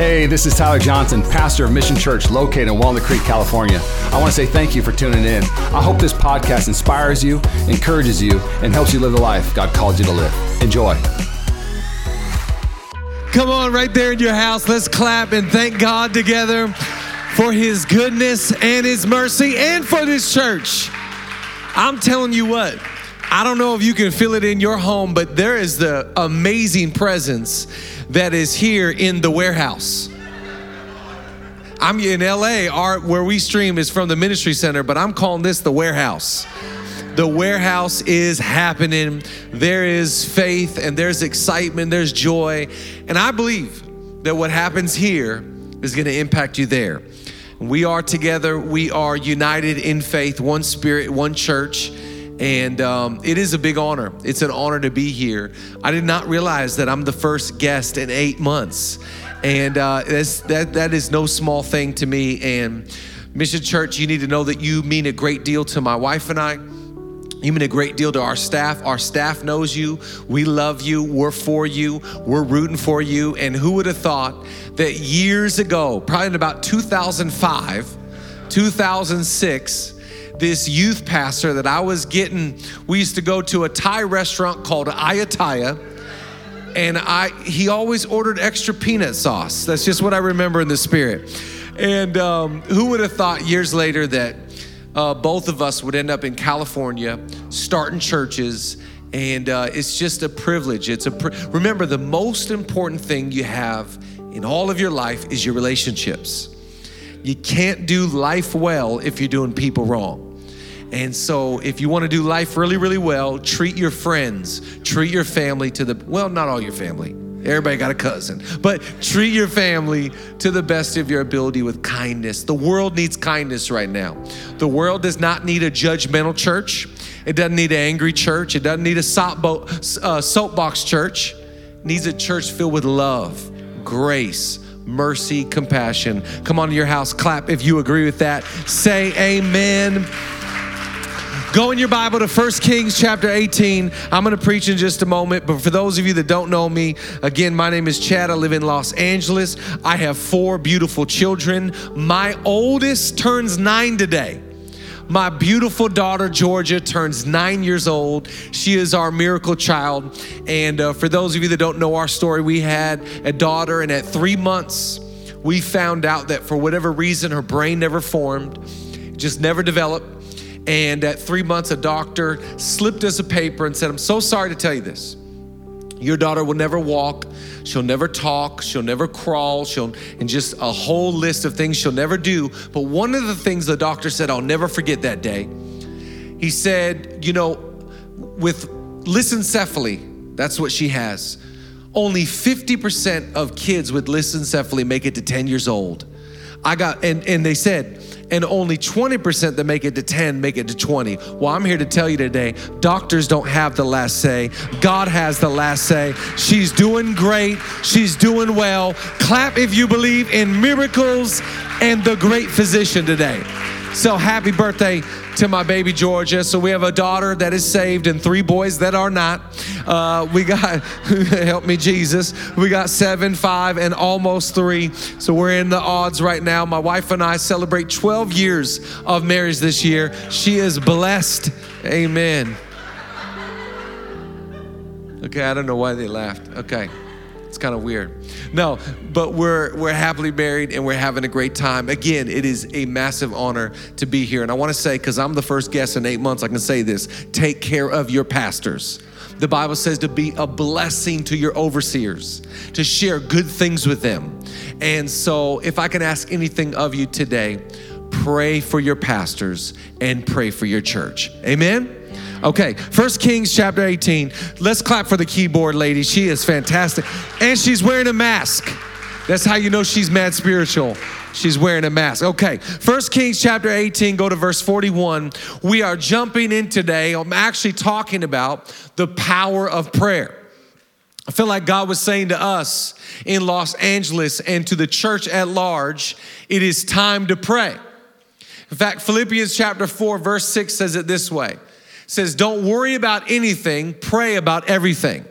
Hey, this is Tyler Johnson, pastor of Mission Church located in Walnut Creek, California. I want to say thank you for tuning in. I hope this podcast inspires you, encourages you, and helps you live the life God called you to live. Enjoy. Come on, right there in your house, let's clap and thank God together for His goodness and His mercy and for this church. I'm telling you what, I don't know if you can feel it in your home, but there is the amazing presence that is here in the warehouse. I'm in LA, our, where we stream is from the ministry center, but I'm calling this the warehouse. The warehouse is happening. There is faith and there's excitement, there's joy. And I believe that what happens here is going to impact you there. We are together, we are united in faith, one spirit, one church. And um, it is a big honor. It's an honor to be here. I did not realize that I'm the first guest in eight months. And uh, that, that is no small thing to me. And Mission Church, you need to know that you mean a great deal to my wife and I. You mean a great deal to our staff. Our staff knows you. We love you. We're for you. We're rooting for you. And who would have thought that years ago, probably in about 2005, 2006, this youth pastor that I was getting, we used to go to a Thai restaurant called Ayutthaya. And I he always ordered extra peanut sauce. That's just what I remember in the spirit. And um, who would have thought years later that uh, both of us would end up in California, starting churches, and uh, it's just a privilege. It's a remember the most important thing you have in all of your life is your relationships. You can't do life well if you're doing people wrong. And so, if you want to do life really, really well, treat your friends, treat your family to the well, not all your family. Everybody got a cousin, but treat your family to the best of your ability with kindness. The world needs kindness right now. The world does not need a judgmental church. It doesn't need an angry church. It doesn't need a uh, soapbox church. It needs a church filled with love, grace, mercy, compassion. Come on to your house, clap if you agree with that. Say amen. Go in your Bible to 1 Kings chapter 18. I'm going to preach in just a moment, but for those of you that don't know me, again, my name is Chad. I live in Los Angeles. I have four beautiful children. My oldest turns nine today. My beautiful daughter, Georgia, turns nine years old. She is our miracle child. And uh, for those of you that don't know our story, we had a daughter, and at three months, we found out that for whatever reason, her brain never formed, just never developed and at three months, a doctor slipped us a paper and said, I'm so sorry to tell you this. Your daughter will never walk. She'll never talk. She'll never crawl. She'll, and just a whole list of things she'll never do. But one of the things the doctor said, I'll never forget that day. He said, You know, with lissencephaly, that's what she has. Only 50% of kids with lissencephaly make it to 10 years old. I got, and, and they said, and only 20% that make it to 10 make it to 20. Well, I'm here to tell you today doctors don't have the last say. God has the last say. She's doing great. She's doing well. Clap if you believe in miracles and the great physician today. So happy birthday to my baby Georgia. So we have a daughter that is saved and three boys that are not. Uh, we got, help me Jesus, we got seven, five, and almost three. So we're in the odds right now. My wife and I celebrate 12 years of marriage this year. She is blessed. Amen. Okay, I don't know why they laughed. Okay. Kind of weird. No, but we're we're happily married and we're having a great time. Again, it is a massive honor to be here. And I want to say, because I'm the first guest in eight months, I can say this: take care of your pastors. The Bible says to be a blessing to your overseers, to share good things with them. And so, if I can ask anything of you today, pray for your pastors and pray for your church. Amen. Okay, First Kings chapter 18. Let's clap for the keyboard lady. She is fantastic. And she's wearing a mask. That's how you know she's mad spiritual. She's wearing a mask. Okay, First Kings chapter 18, go to verse 41. We are jumping in today. I'm actually talking about the power of prayer. I feel like God was saying to us in Los Angeles and to the church at large, it is time to pray. In fact, Philippians chapter 4, verse 6 says it this way says, Don't worry about anything, pray about everything.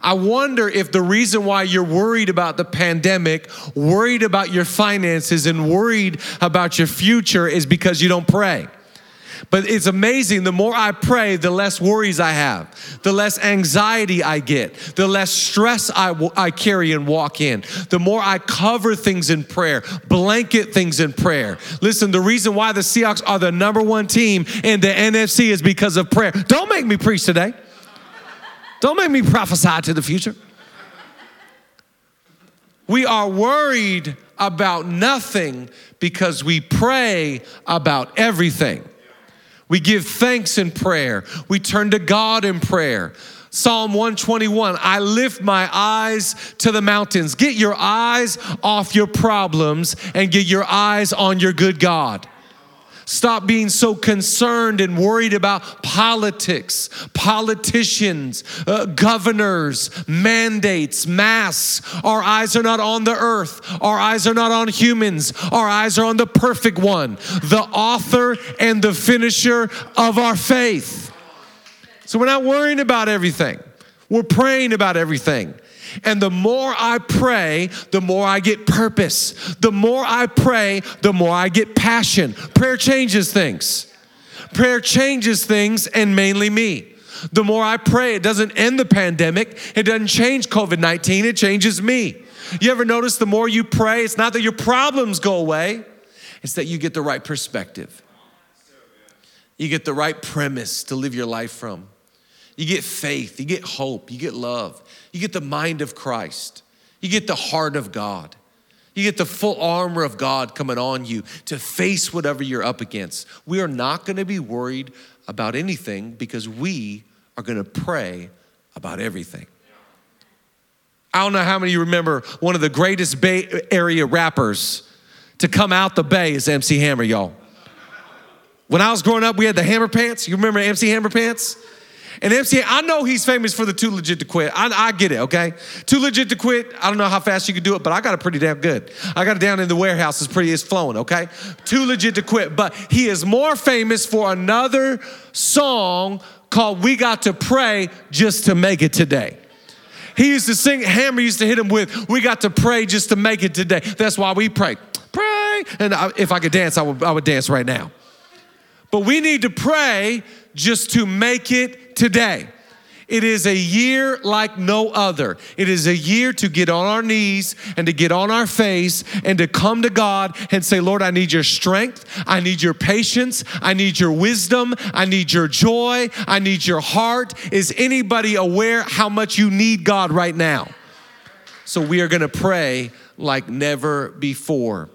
I wonder if the reason why you're worried about the pandemic, worried about your finances, and worried about your future is because you don't pray. But it's amazing. The more I pray, the less worries I have, the less anxiety I get, the less stress I, w- I carry and walk in, the more I cover things in prayer, blanket things in prayer. Listen, the reason why the Seahawks are the number one team in the NFC is because of prayer. Don't make me preach today. Don't make me prophesy to the future. We are worried about nothing because we pray about everything. We give thanks in prayer. We turn to God in prayer. Psalm 121 I lift my eyes to the mountains. Get your eyes off your problems and get your eyes on your good God. Stop being so concerned and worried about politics, politicians, uh, governors, mandates, masks. Our eyes are not on the earth. Our eyes are not on humans. Our eyes are on the perfect one, the author and the finisher of our faith. So we're not worrying about everything, we're praying about everything. And the more I pray, the more I get purpose. The more I pray, the more I get passion. Prayer changes things. Prayer changes things and mainly me. The more I pray, it doesn't end the pandemic, it doesn't change COVID 19, it changes me. You ever notice the more you pray, it's not that your problems go away, it's that you get the right perspective. You get the right premise to live your life from. You get faith, you get hope, you get love, you get the mind of Christ, you get the heart of God. You get the full armor of God coming on you to face whatever you're up against. We are not going to be worried about anything because we are going to pray about everything. I don't know how many of you remember one of the greatest Bay Area rappers to come out the Bay is MC Hammer, y'all. When I was growing up, we had the Hammer Pants. You remember MC Hammer Pants? And MC, I know he's famous for the too legit to quit. I, I, get it, okay? Too legit to quit. I don't know how fast you can do it, but I got it pretty damn good. I got it down in the warehouse. It's pretty, it's flowing, okay? Too legit to quit. But he is more famous for another song called We Got to Pray Just to Make It Today. He used to sing, Hammer used to hit him with, We got to pray just to make it today. That's why we pray. Pray. And I, if I could dance, I would, I would dance right now. But we need to pray just to make it today. It is a year like no other. It is a year to get on our knees and to get on our face and to come to God and say, Lord, I need your strength. I need your patience. I need your wisdom. I need your joy. I need your heart. Is anybody aware how much you need God right now? So we are going to pray like never before.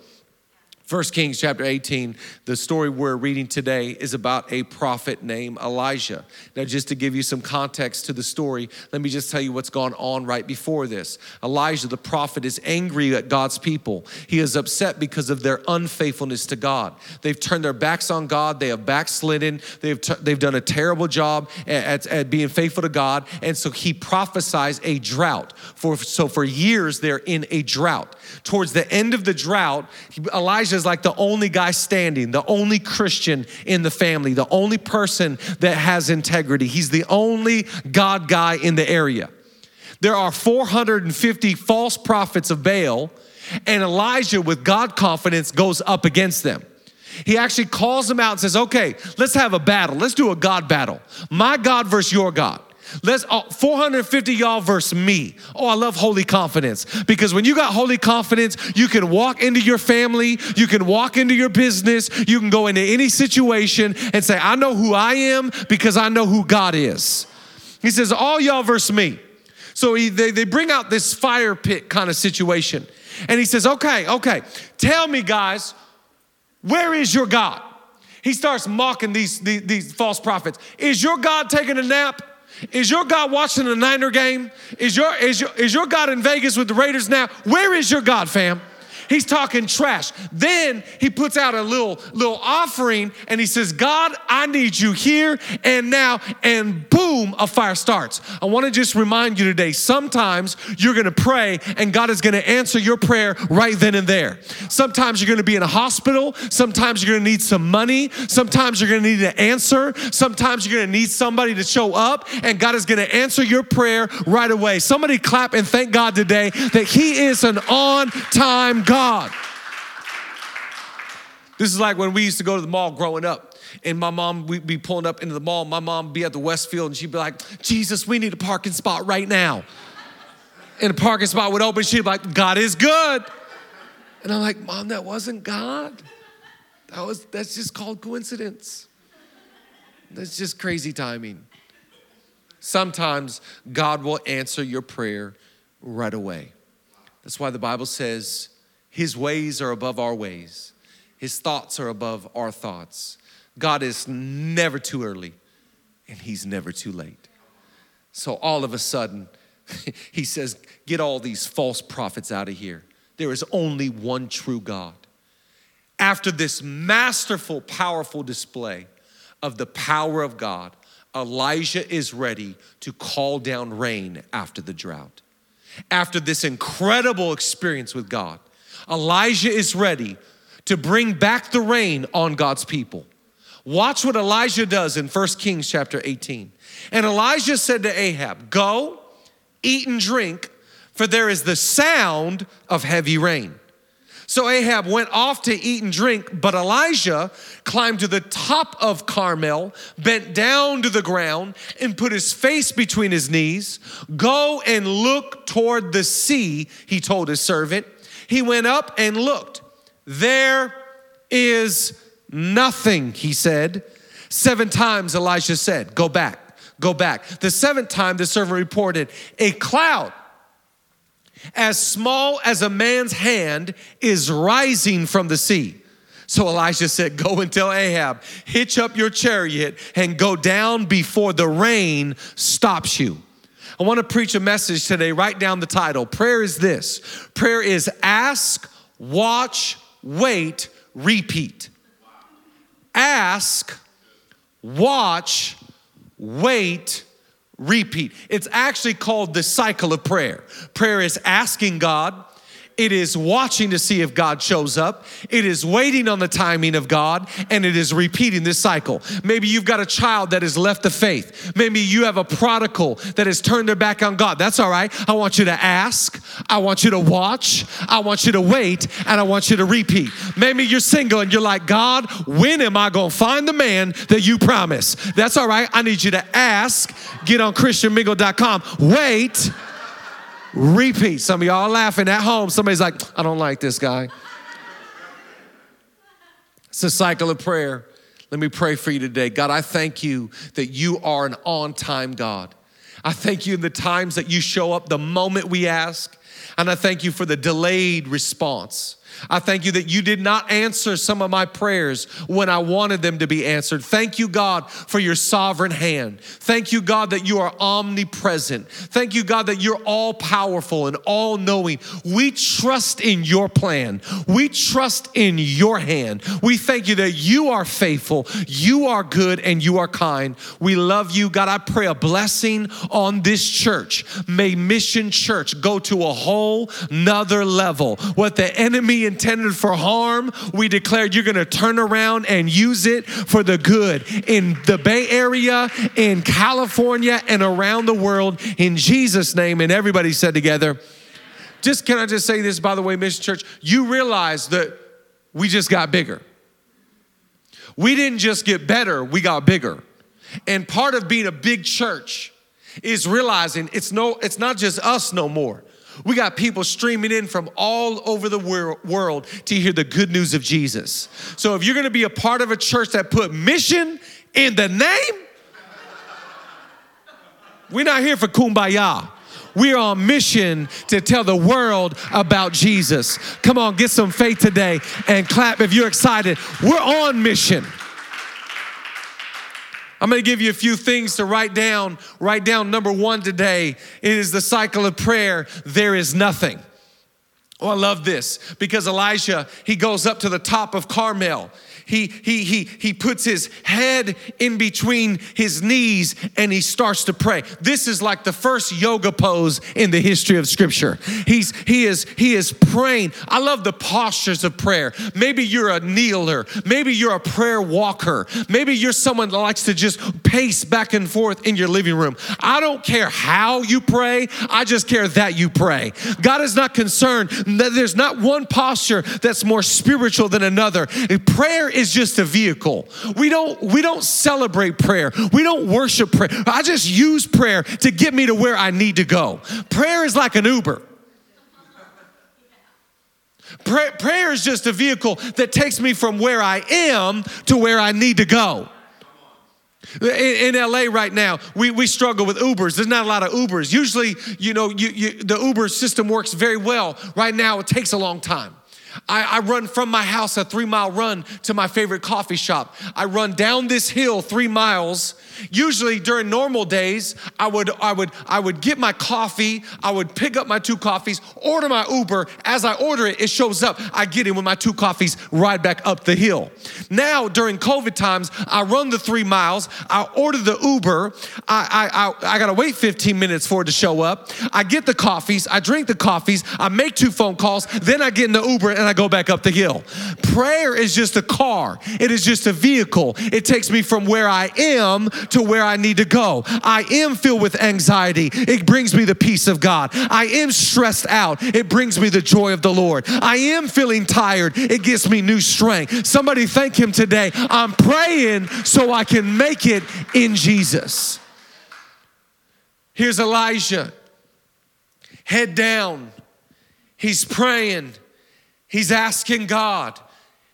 1 Kings chapter 18, the story we're reading today is about a prophet named Elijah. Now, just to give you some context to the story, let me just tell you what's gone on right before this. Elijah, the prophet, is angry at God's people. He is upset because of their unfaithfulness to God. They've turned their backs on God, they have backslidden, they've, t- they've done a terrible job at, at, at being faithful to God. And so he prophesies a drought. For, so for years, they're in a drought. Towards the end of the drought, Elijah is like the only guy standing, the only Christian in the family, the only person that has integrity. He's the only God guy in the area. There are 450 false prophets of Baal, and Elijah, with God confidence, goes up against them. He actually calls them out and says, Okay, let's have a battle. Let's do a God battle. My God versus your God. Let's uh, 450 y'all versus me. Oh, I love holy confidence because when you got holy confidence, you can walk into your family, you can walk into your business, you can go into any situation and say, I know who I am because I know who God is. He says, All y'all versus me. So he, they, they bring out this fire pit kind of situation. And he says, Okay, okay, tell me, guys, where is your God? He starts mocking these, these, these false prophets. Is your God taking a nap? Is your God watching the Niner game? Is your, is, your, is your God in Vegas with the Raiders now? Where is your God, fam? He's talking trash. Then he puts out a little little offering and he says, "God, I need you here and now." And boom, a fire starts. I want to just remind you today, sometimes you're going to pray and God is going to answer your prayer right then and there. Sometimes you're going to be in a hospital, sometimes you're going to need some money, sometimes you're going to need an answer, sometimes you're going to need somebody to show up and God is going to answer your prayer right away. Somebody clap and thank God today that he is an on-time God. This is like when we used to go to the mall growing up. And my mom, we'd be pulling up into the mall. My mom would be at the Westfield and she'd be like, Jesus, we need a parking spot right now. And a parking spot would open. She'd be like, God is good. And I'm like, Mom, that wasn't God. That was that's just called coincidence. That's just crazy timing. Sometimes God will answer your prayer right away. That's why the Bible says his ways are above our ways. His thoughts are above our thoughts. God is never too early and he's never too late. So all of a sudden, he says, Get all these false prophets out of here. There is only one true God. After this masterful, powerful display of the power of God, Elijah is ready to call down rain after the drought. After this incredible experience with God, Elijah is ready to bring back the rain on God's people. Watch what Elijah does in 1 Kings chapter 18. And Elijah said to Ahab, Go, eat and drink, for there is the sound of heavy rain. So Ahab went off to eat and drink, but Elijah climbed to the top of Carmel, bent down to the ground, and put his face between his knees. Go and look toward the sea, he told his servant. He went up and looked. There is nothing, he said. Seven times Elijah said, Go back, go back. The seventh time the servant reported, A cloud as small as a man's hand is rising from the sea. So Elijah said, Go and tell Ahab, hitch up your chariot and go down before the rain stops you. I want to preach a message today. Write down the title. Prayer is this prayer is ask, watch, wait, repeat. Ask, watch, wait, repeat. It's actually called the cycle of prayer. Prayer is asking God, it is watching to see if God shows up. It is waiting on the timing of God and it is repeating this cycle. Maybe you've got a child that has left the faith. Maybe you have a prodigal that has turned their back on God. That's all right. I want you to ask. I want you to watch. I want you to wait and I want you to repeat. Maybe you're single and you're like, God, when am I going to find the man that you promise? That's all right. I need you to ask. Get on christianmingle.com. Wait repeat. Some of y'all laughing at home. Somebody's like, I don't like this guy. It's a cycle of prayer. Let me pray for you today. God, I thank you that you are an on time God. I thank you in the times that you show up the moment we ask, and I thank you for the delayed response. I thank you that you did not answer some of my prayers when I wanted them to be answered. Thank you, God, for your sovereign hand. Thank you, God, that you are omnipresent. Thank you, God, that you're all powerful and all knowing. We trust in your plan. We trust in your hand. We thank you that you are faithful, you are good, and you are kind. We love you, God. I pray a blessing on this church. May Mission Church go to a whole nother level. What the enemy intended for harm, we declare you're going to turn around and use it for the good in the Bay Area, in California, and around the world in Jesus' name. And everybody said together, just can I just say this, by the way, Mission Church, you realize that we just got bigger. We didn't just get better, we got bigger. And part of being a big church is realizing it's no it's not just us no more. We got people streaming in from all over the wor- world to hear the good news of Jesus. So if you're going to be a part of a church that put mission in the name, we're not here for kumbaya. We're on mission to tell the world about Jesus. Come on, get some faith today and clap if you're excited. We're on mission. I'm going to give you a few things to write down. Write down number one today. It is the cycle of prayer. There is nothing. Oh, I love this because Elijah, he goes up to the top of Carmel he, he, he, he puts his head in between his knees and he starts to pray. This is like the first yoga pose in the history of scripture. He's, he, is, he is praying. I love the postures of prayer. Maybe you're a kneeler. Maybe you're a prayer walker. Maybe you're someone that likes to just pace back and forth in your living room. I don't care how you pray. I just care that you pray. God is not concerned that there's not one posture that's more spiritual than another. Prayer is just a vehicle. We don't we don't celebrate prayer. We don't worship prayer. I just use prayer to get me to where I need to go. Prayer is like an Uber. Prayer, prayer is just a vehicle that takes me from where I am to where I need to go. In, in, LA right now, we, we struggle with Ubers. There's not a lot of Ubers. Usually, you know, you, you, the Uber system works very well. Right now, it takes a long time. I, I, run from my house a three mile run to my favorite coffee shop. I run down this hill three miles. Usually during normal days, I would, I would, I would get my coffee. I would pick up my two coffees, order my Uber. As I order it, it shows up. I get in with my two coffees, ride back up the hill. Now during COVID times, I run the three miles. I order the Uber. I, I, I, I gotta wait 15 minutes for it to show up. I get the coffees. I drink the coffees. I make two phone calls. Then I get in the Uber and I go back up the hill. Prayer is just a car, it is just a vehicle. It takes me from where I am to where I need to go. I am filled with anxiety, it brings me the peace of God. I am stressed out, it brings me the joy of the Lord. I am feeling tired, it gives me new strength. Somebody thank Him today. I'm praying so I can make it in Jesus. Here's Elijah, head down. He's praying. He's asking God.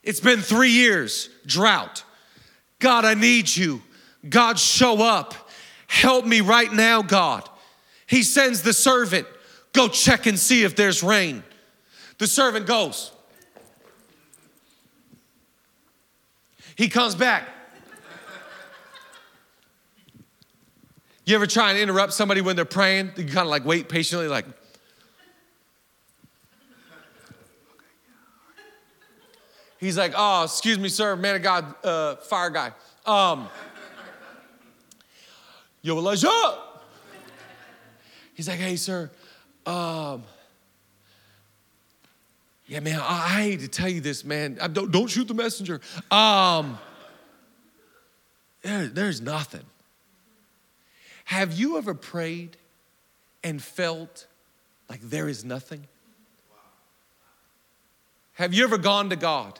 It's been three years, drought. God, I need you. God, show up. Help me right now, God. He sends the servant, go check and see if there's rain. The servant goes. He comes back. You ever try and interrupt somebody when they're praying? You kind of like wait patiently, like, He's like, oh, excuse me, sir, man of God, uh, fire guy. Um, Yo, Elijah. He's like, hey, sir, um, yeah, man, I, I, hate to tell you this, man. I don't, don't shoot the messenger. Um, there, there's nothing. Have you ever prayed and felt like there is nothing? Have you ever gone to God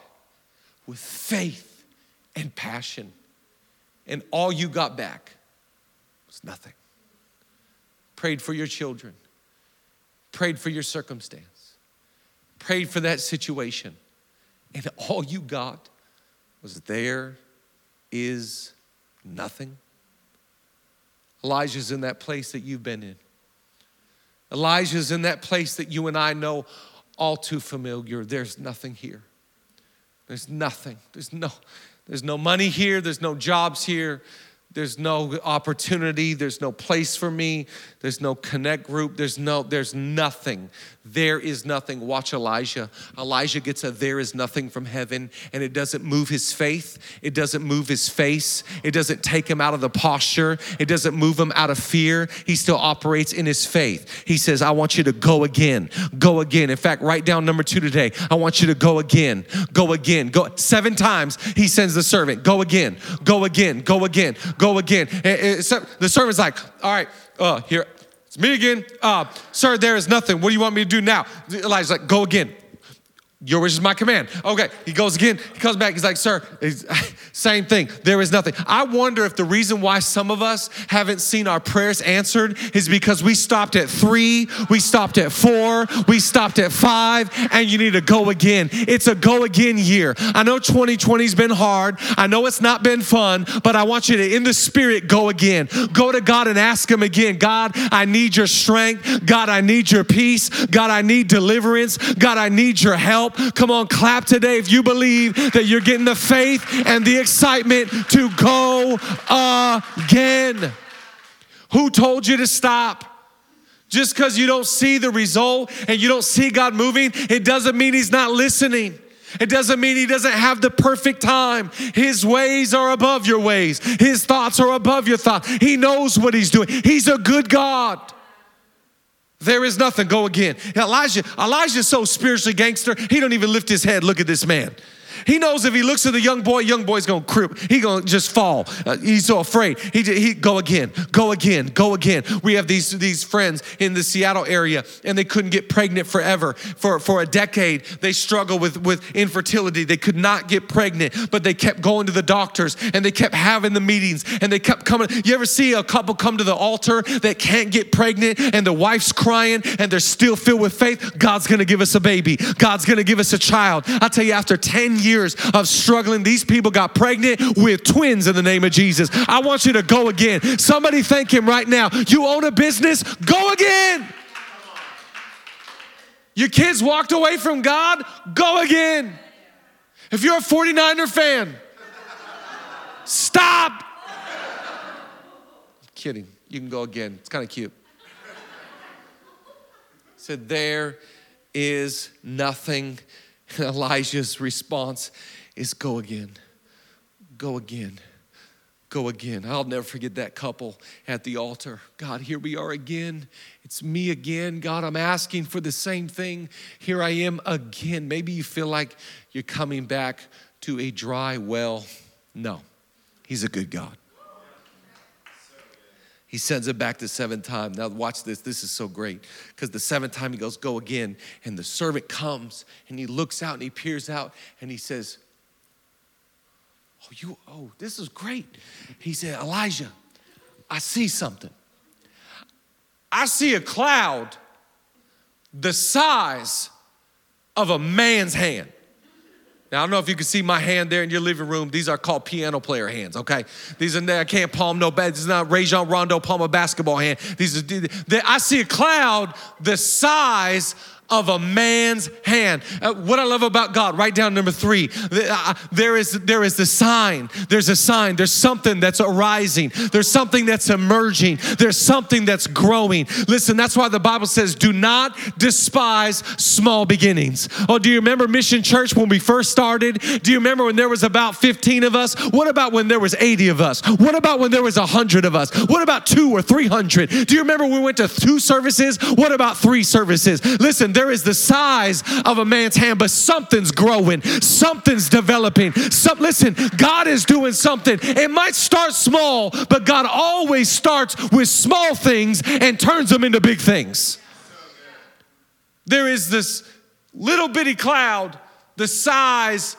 with faith and passion. And all you got back was nothing. Prayed for your children, prayed for your circumstance, prayed for that situation, and all you got was there is nothing. Elijah's in that place that you've been in. Elijah's in that place that you and I know all too familiar. There's nothing here. There's nothing. There's no, there's no money here. There's no jobs here. There's no opportunity. There's no place for me. There's no connect group. There's no, there's nothing. There is nothing. Watch Elijah. Elijah gets a there is nothing from heaven, and it doesn't move his faith. It doesn't move his face. It doesn't take him out of the posture. It doesn't move him out of fear. He still operates in his faith. He says, I want you to go again. Go again. In fact, write down number two today. I want you to go again. Go again. Go seven times. He sends the servant, go again, go again, go again go again. And, so the servant's like, all right, uh, here, it's me again. Uh, sir, there is nothing. What do you want me to do now? Elijah's like, go again. Your wish is my command. Okay, he goes again. He comes back. He's like, Sir, same thing. There is nothing. I wonder if the reason why some of us haven't seen our prayers answered is because we stopped at three, we stopped at four, we stopped at five, and you need to go again. It's a go again year. I know 2020's been hard. I know it's not been fun, but I want you to, in the spirit, go again. Go to God and ask Him again God, I need your strength. God, I need your peace. God, I need deliverance. God, I need your help help. Come on, clap today if you believe that you're getting the faith and the excitement to go again. Who told you to stop? Just because you don't see the result and you don't see God moving, it doesn't mean He's not listening. It doesn't mean he doesn't have the perfect time. His ways are above your ways. His thoughts are above your thoughts. He knows what he's doing. He's a good God. There is nothing. Go again. Elijah, Elijah's so spiritually gangster, he don't even lift his head. Look at this man. He knows if he looks at the young boy, young boy's gonna crip. He gonna just fall. Uh, he's so afraid. He, he go again, go again, go again. We have these these friends in the Seattle area, and they couldn't get pregnant forever. For for a decade, they struggled with with infertility. They could not get pregnant, but they kept going to the doctors and they kept having the meetings and they kept coming. You ever see a couple come to the altar that can't get pregnant and the wife's crying and they're still filled with faith? God's gonna give us a baby. God's gonna give us a child. I tell you, after ten years years of struggling, these people got pregnant with twins in the name of Jesus. I want you to go again. Somebody thank Him right now. You own a business, go again. Your kids walked away from God, go again. If you're a 49er fan, stop. Kidding. You can go again. It's kind of cute. Said, There is nothing Elijah's response is go again, go again, go again. I'll never forget that couple at the altar. God, here we are again. It's me again. God, I'm asking for the same thing. Here I am again. Maybe you feel like you're coming back to a dry well. No, He's a good God. He sends it back the seventh time. Now, watch this. This is so great because the seventh time he goes, Go again. And the servant comes and he looks out and he peers out and he says, Oh, you, oh, this is great. He said, Elijah, I see something. I see a cloud the size of a man's hand. Now, I don't know if you can see my hand there in your living room. These are called piano player hands, okay? These are, I can't palm no bad. This is not Rajon Rondo palm a basketball hand. These are, I see a cloud the size of a man's hand. Uh, what I love about God, write down number three. Uh, there is there is the sign. There's a sign. There's something that's arising. There's something that's emerging. There's something that's growing. Listen, that's why the Bible says, "Do not despise small beginnings." Oh, do you remember Mission Church when we first started? Do you remember when there was about 15 of us? What about when there was 80 of us? What about when there was 100 of us? What about two or 300? Do you remember we went to two services? What about three services? Listen there is the size of a man's hand, but something's growing, something's developing. Some, listen, God is doing something. It might start small, but God always starts with small things and turns them into big things. There is this little bitty cloud the size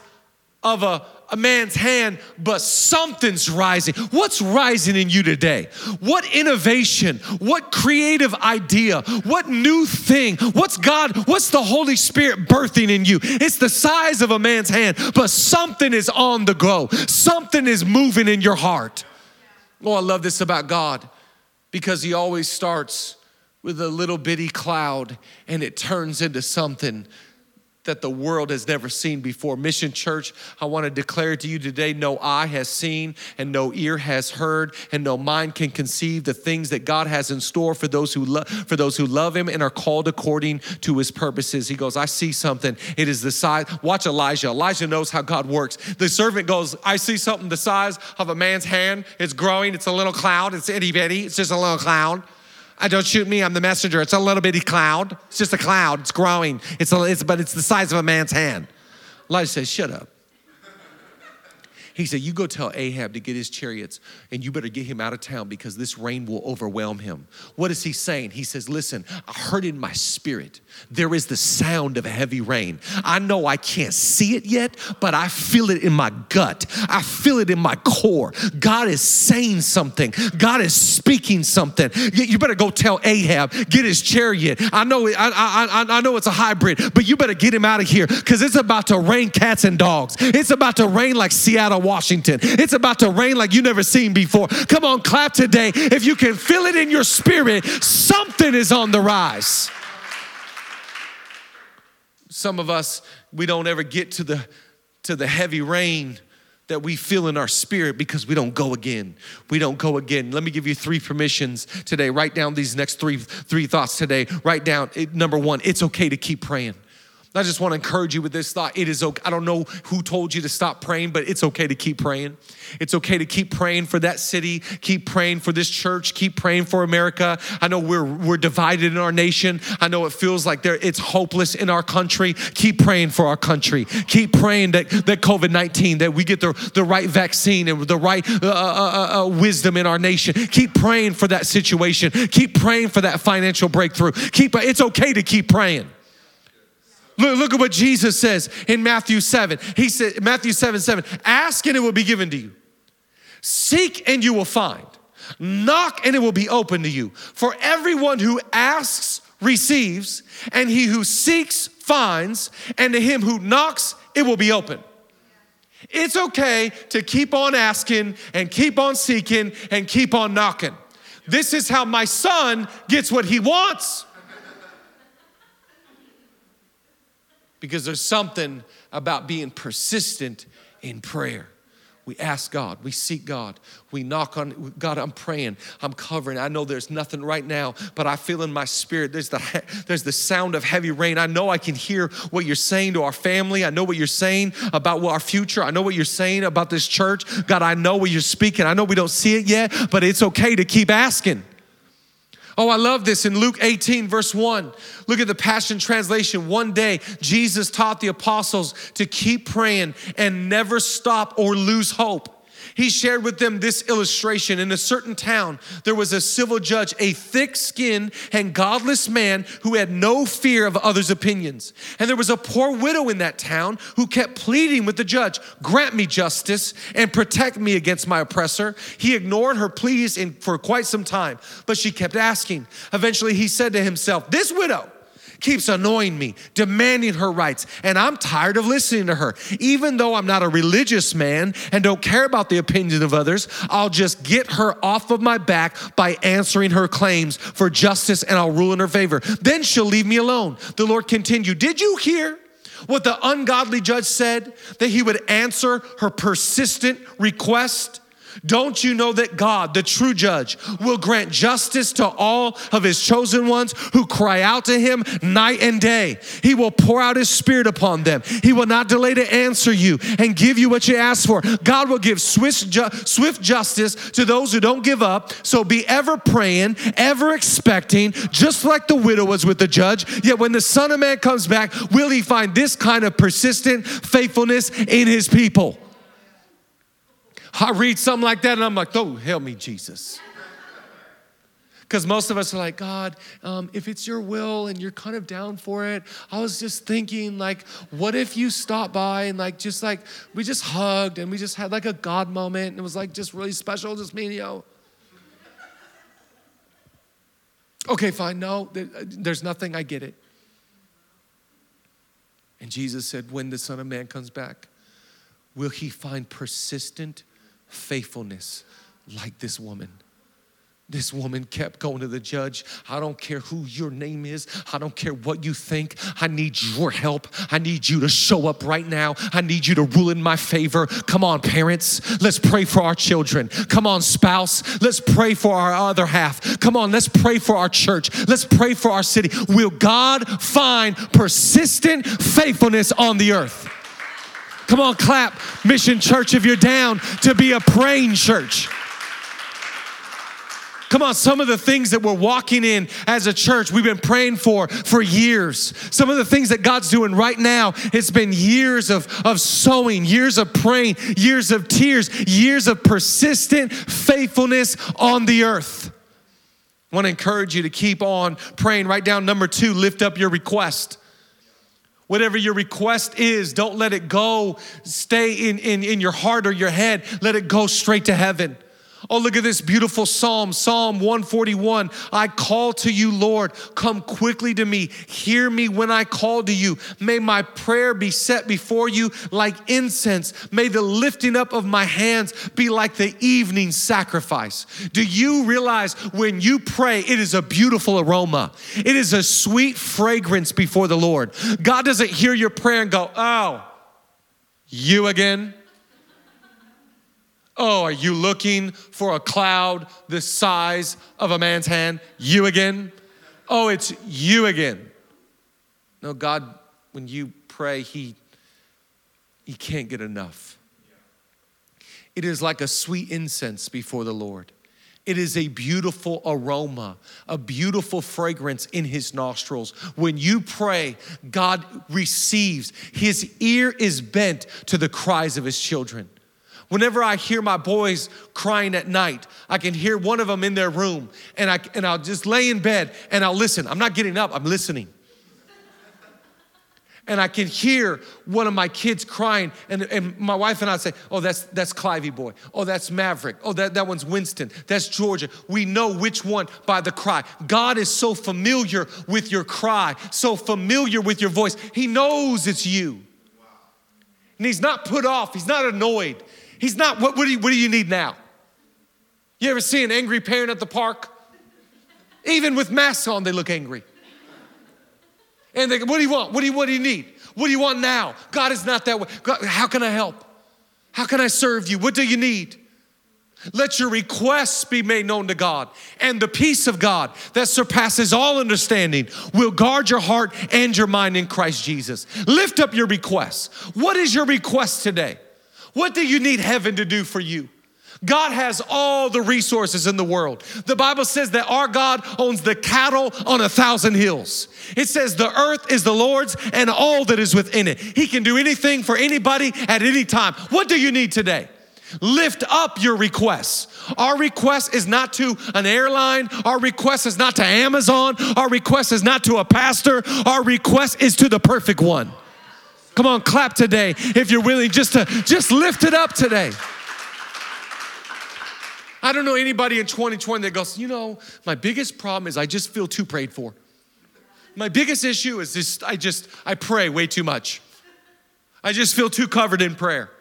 of a, a man's hand, but something's rising. What's rising in you today? What innovation? What creative idea? What new thing? What's God, what's the Holy Spirit birthing in you? It's the size of a man's hand, but something is on the go. Something is moving in your heart. Oh, I love this about God because He always starts with a little bitty cloud and it turns into something that the world has never seen before. Mission Church, I want to declare to you today no eye has seen and no ear has heard and no mind can conceive the things that God has in store for those who for those who love him and are called according to his purposes. He goes, I see something. It is the size. Watch Elijah. Elijah knows how God works. The servant goes, I see something the size of a man's hand. It's growing. It's a little cloud. It's itty bitty. It's just a little cloud. I don't shoot me, I'm the messenger. It's a little bitty cloud. It's just a cloud. It's growing. It's, a, it's but it's the size of a man's hand. Elijah says, Shut up. He said, You go tell Ahab to get his chariots and you better get him out of town because this rain will overwhelm him. What is he saying? He says, Listen, I heard in my spirit there is the sound of heavy rain. I know I can't see it yet, but I feel it in my gut. I feel it in my core. God is saying something, God is speaking something. You better go tell Ahab, get his chariot. I know, I, I, I know it's a hybrid, but you better get him out of here because it's about to rain cats and dogs. It's about to rain like Seattle Washington. It's about to rain like you never seen before. Come on, clap today. If you can feel it in your spirit, something is on the rise. Some of us, we don't ever get to the to the heavy rain that we feel in our spirit because we don't go again. We don't go again. Let me give you three permissions today. Write down these next three three thoughts today. Write down eh, number 1, it's okay to keep praying. I just want to encourage you with this thought. It is okay. I don't know who told you to stop praying, but it's okay to keep praying. It's okay to keep praying for that city, keep praying for this church, keep praying for America. I know we're we're divided in our nation. I know it feels like there it's hopeless in our country. Keep praying for our country. Keep praying that that COVID-19 that we get the the right vaccine and the right uh, uh, uh, uh wisdom in our nation. Keep praying for that situation. Keep praying for that financial breakthrough. Keep it's okay to keep praying. Look, look at what Jesus says in Matthew 7. He said, Matthew 7 7, ask and it will be given to you. Seek and you will find. Knock and it will be open to you. For everyone who asks receives, and he who seeks finds, and to him who knocks it will be open. It's okay to keep on asking and keep on seeking and keep on knocking. This is how my son gets what he wants. Because there's something about being persistent in prayer. We ask God, we seek God, we knock on God. I'm praying, I'm covering. I know there's nothing right now, but I feel in my spirit there's the there's the sound of heavy rain. I know I can hear what you're saying to our family. I know what you're saying about our future. I know what you're saying about this church. God, I know what you're speaking. I know we don't see it yet, but it's okay to keep asking. Oh, I love this in Luke 18, verse 1. Look at the Passion Translation. One day, Jesus taught the apostles to keep praying and never stop or lose hope he shared with them this illustration. In a certain town, there was a civil judge, a thick skinned and godless man who had no fear of others' opinions. And there was a poor widow in that town who kept pleading with the judge, Grant me justice and protect me against my oppressor. He ignored her pleas in, for quite some time, but she kept asking. Eventually, he said to himself, This widow, keeps annoying me, demanding her rights, and I'm tired of listening to her. Even though I'm not a religious man and don't care about the opinion of others, I'll just get her off of my back by answering her claims for justice and I'll rule in her favor. Then she'll leave me alone. The Lord continued, Did you hear? What the ungodly judge said that he would answer her persistent request? Don't you know that God, the true judge, will grant justice to all of his chosen ones who cry out to him night and day? He will pour out his spirit upon them. He will not delay to answer you and give you what you ask for. God will give swift, ju- swift justice to those who don't give up. So be ever praying, ever expecting, just like the widow was with the judge. Yet when the Son of Man comes back, will he find this kind of persistent faithfulness in his people? I read something like that and I'm like, oh, help me, Jesus. Because most of us are like, God, um, if it's your will and you're kind of down for it, I was just thinking, like, what if you stopped by and, like, just like, we just hugged and we just had like a God moment and it was like just really special, just me and you. Okay, fine, no, there's nothing, I get it. And Jesus said, when the Son of Man comes back, will he find persistent faithfulness like this woman. This woman kept going to the judge. I don't care who your name is. I don't care what you think. I need your help. I need you to show up right now. I need you to rule in my favor. Come on, parents. Let's pray for our children. Come on, spouse. Let's pray for our other half. Come on, let's pray for our church. Let's pray for our city. Will God find persistent faithfulness on the earth? Come on, clap, Mission Church, if you're down to be a praying church. Come on, some of the things that we're walking in as a church, we've been praying for for years. Some of the things that God's doing right now, it's been years of, of sowing, years of praying, years of tears, years of persistent faithfulness on the earth. I want to encourage you to keep on praying. Write down number two, lift up your request. Whatever your request is, don't let it go, stay in, in, in your heart or your head. Let it go straight to heaven. Oh, look at this beautiful psalm, Psalm 141. I call to you, Lord. Come quickly to me. Hear me when I call to you. May my prayer be set before you like incense. May the lifting up of my hands be like the evening sacrifice. Do you realize when you pray, it is a beautiful aroma? It is a sweet fragrance before the Lord. God doesn't hear your prayer and go, oh, you again? Oh, are you looking for a cloud the size of a man's hand? You again? Oh, it's you again. No, God, when you pray, He, he can't get enough. It is like a sweet incense before the Lord. It is a beautiful aroma, a beautiful fragrance in his nostrils. When you pray, God receives. His ear is bent to the cries of his children. Whenever I hear my boys crying at night, I can hear one of them in their room and, I, and I'll just lay in bed and I'll listen. I'm not getting up, I'm listening and I can hear one of my kids crying, and, and my wife and I say, Oh, that's that's Clivey boy. Oh, that's Maverick. Oh, that, that one's Winston. That's Georgia. We know which one by the cry. God is so familiar with your cry, so familiar with your voice. He knows it's you. And he's not put off, he's not annoyed. He's not, what, what, do, you, what do you need now? You ever see an angry parent at the park? Even with masks on, they look angry. And they go, What do you want? What do you, what do you need? What do you want now? God is not that way. God, how can I help? How can I serve you? What do you need? Let your requests be made known to God, and the peace of God that surpasses all understanding will guard your heart and your mind in Christ Jesus. Lift up your requests. What is your request today? What do you need heaven to do for you? God has all the resources in the world. The Bible says that our God owns the cattle on a thousand hills. It says the earth is the Lord's and all that is within it. He can do anything for anybody at any time. What do you need today? Lift up your requests. Our request is not to an airline. Our request is not to Amazon. Our request is not to a pastor. Our request is to the perfect one. Come on, clap today if you're willing just to just lift it up today. I don't know anybody in 2020 that goes, you know, my biggest problem is I just feel too prayed for. My biggest issue is just, I just, I pray way too much. I just feel too covered in prayer.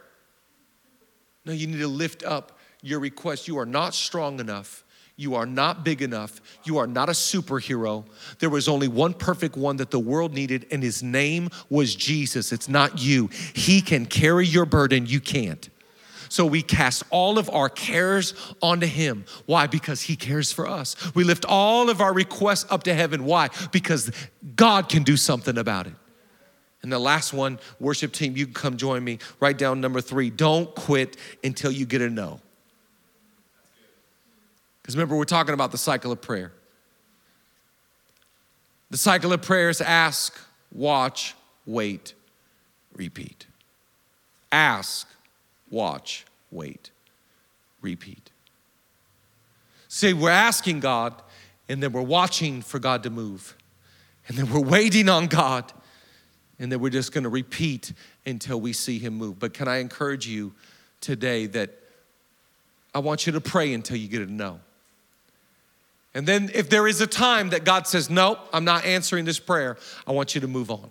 No, you need to lift up your request. You are not strong enough. You are not big enough. You are not a superhero. There was only one perfect one that the world needed, and his name was Jesus. It's not you. He can carry your burden, you can't. So we cast all of our cares onto Him. Why? Because He cares for us. We lift all of our requests up to heaven. Why? Because God can do something about it. And the last one, worship team, you can come join me. Write down number three don't quit until you get a no. Because remember, we're talking about the cycle of prayer. The cycle of prayer is ask, watch, wait, repeat. Ask, watch, wait, repeat. See, we're asking God, and then we're watching for God to move. And then we're waiting on God, and then we're just gonna repeat until we see Him move. But can I encourage you today that I want you to pray until you get a no. And then, if there is a time that God says, Nope, I'm not answering this prayer, I want you to move on.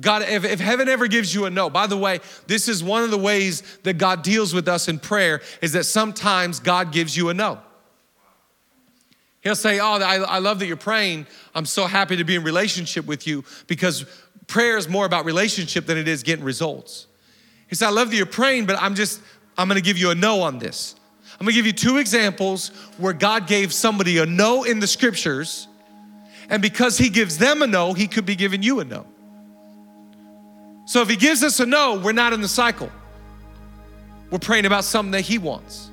God, if, if heaven ever gives you a no, by the way, this is one of the ways that God deals with us in prayer is that sometimes God gives you a no. He'll say, Oh, I, I love that you're praying. I'm so happy to be in relationship with you because prayer is more about relationship than it is getting results. He said, I love that you're praying, but I'm just, I'm gonna give you a no on this. I'm gonna give you two examples where God gave somebody a no in the scriptures, and because He gives them a no, He could be giving you a no. So if he gives us a no, we're not in the cycle. We're praying about something that he wants.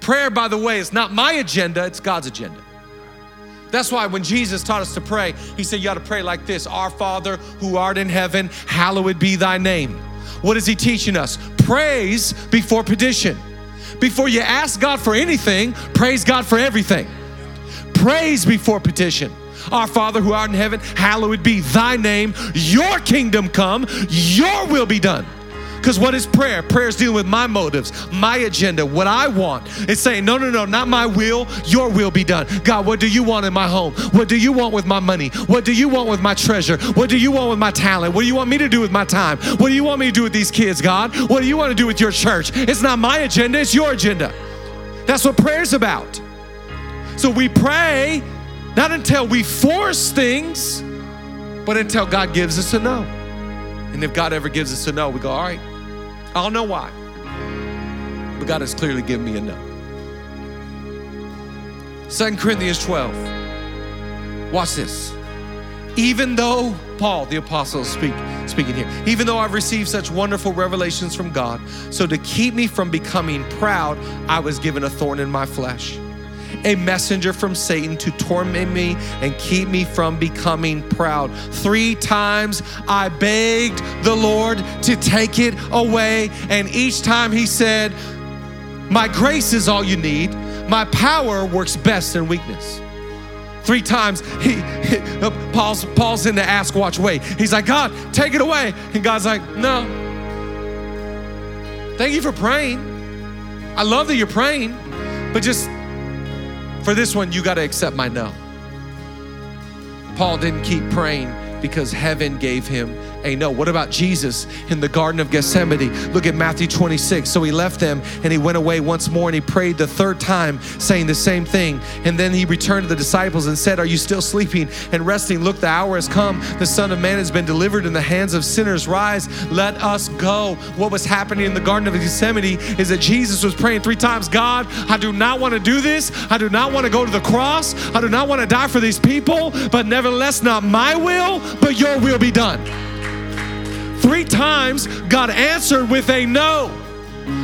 Prayer, by the way, is not my agenda, it's God's agenda. That's why when Jesus taught us to pray, he said, You ought to pray like this Our Father who art in heaven, hallowed be thy name. What is he teaching us? Praise before petition. Before you ask God for anything, praise God for everything. Praise before petition. Our Father who art in heaven, hallowed be thy name. Your kingdom come, your will be done. Because what is prayer? Prayer is dealing with my motives, my agenda, what I want. It's saying, no, no, no, not my will, your will be done. God, what do you want in my home? What do you want with my money? What do you want with my treasure? What do you want with my talent? What do you want me to do with my time? What do you want me to do with these kids, God? What do you want to do with your church? It's not my agenda, it's your agenda. That's what prayer's about. So we pray not until we force things, but until God gives us a no. And if God ever gives us a no, we go, all right, I'll know why. but God has clearly given me a no. 2 Corinthians 12. Watch this. Even though Paul, the apostle, speak, speaking here, even though I've received such wonderful revelations from God, so to keep me from becoming proud, I was given a thorn in my flesh a messenger from Satan to torment me and keep me from becoming proud. Three times I begged the Lord to take it away, and each time he said, My grace is all you need, my power works best in weakness. Three times he, he Paul's Paul's in the ask watch way. He's like, God, take it away. And God's like, no. Thank you for praying. I love that you're praying, but just for this one, you got to accept my no. Paul didn't keep praying because heaven gave him a no. What about Jesus in the Garden of Gethsemane? Look at Matthew 26. So he left them and he went away once more and he prayed the third time, saying the same thing. And then he returned to the disciples and said, Are you still sleeping and resting? Look, the hour has come. The Son of Man has been delivered in the hands of sinners. Rise, let us go. What was happening in the Garden of Gethsemane is that Jesus was praying three times God, I do not want to do this. I do not want to go to the cross. I do not want to die for these people, but nevertheless, not my will, but your will be done. Three times, God answered with a no.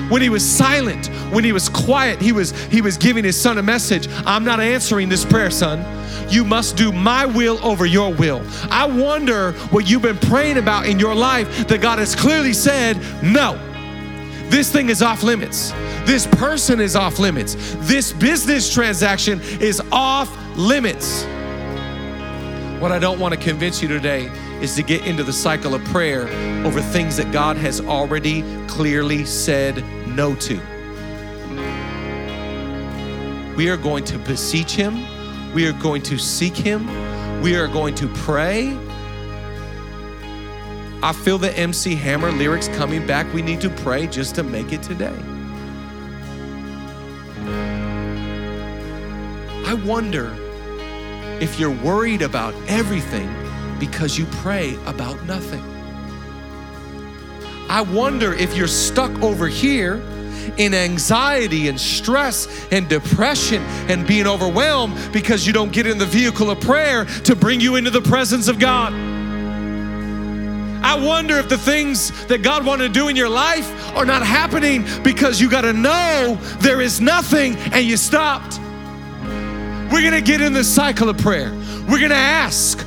When he was silent, when he was quiet, he was he was giving his son a message. I'm not answering this prayer, son. You must do my will over your will. I wonder what you've been praying about in your life that God has clearly said, no. This thing is off limits. This person is off limits. This business transaction is off limits. What I don't want to convince you today is to get into the cycle of prayer over things that God has already clearly said no to. We are going to beseech Him, we are going to seek Him, we are going to pray. I feel the MC Hammer lyrics coming back. We need to pray just to make it today. I wonder if you're worried about everything because you pray about nothing. I wonder if you're stuck over here in anxiety and stress and depression and being overwhelmed because you don't get in the vehicle of prayer to bring you into the presence of God. I wonder if the things that God wanted to do in your life are not happening because you got to know there is nothing and you stopped. We're going to get in the cycle of prayer. We're going to ask.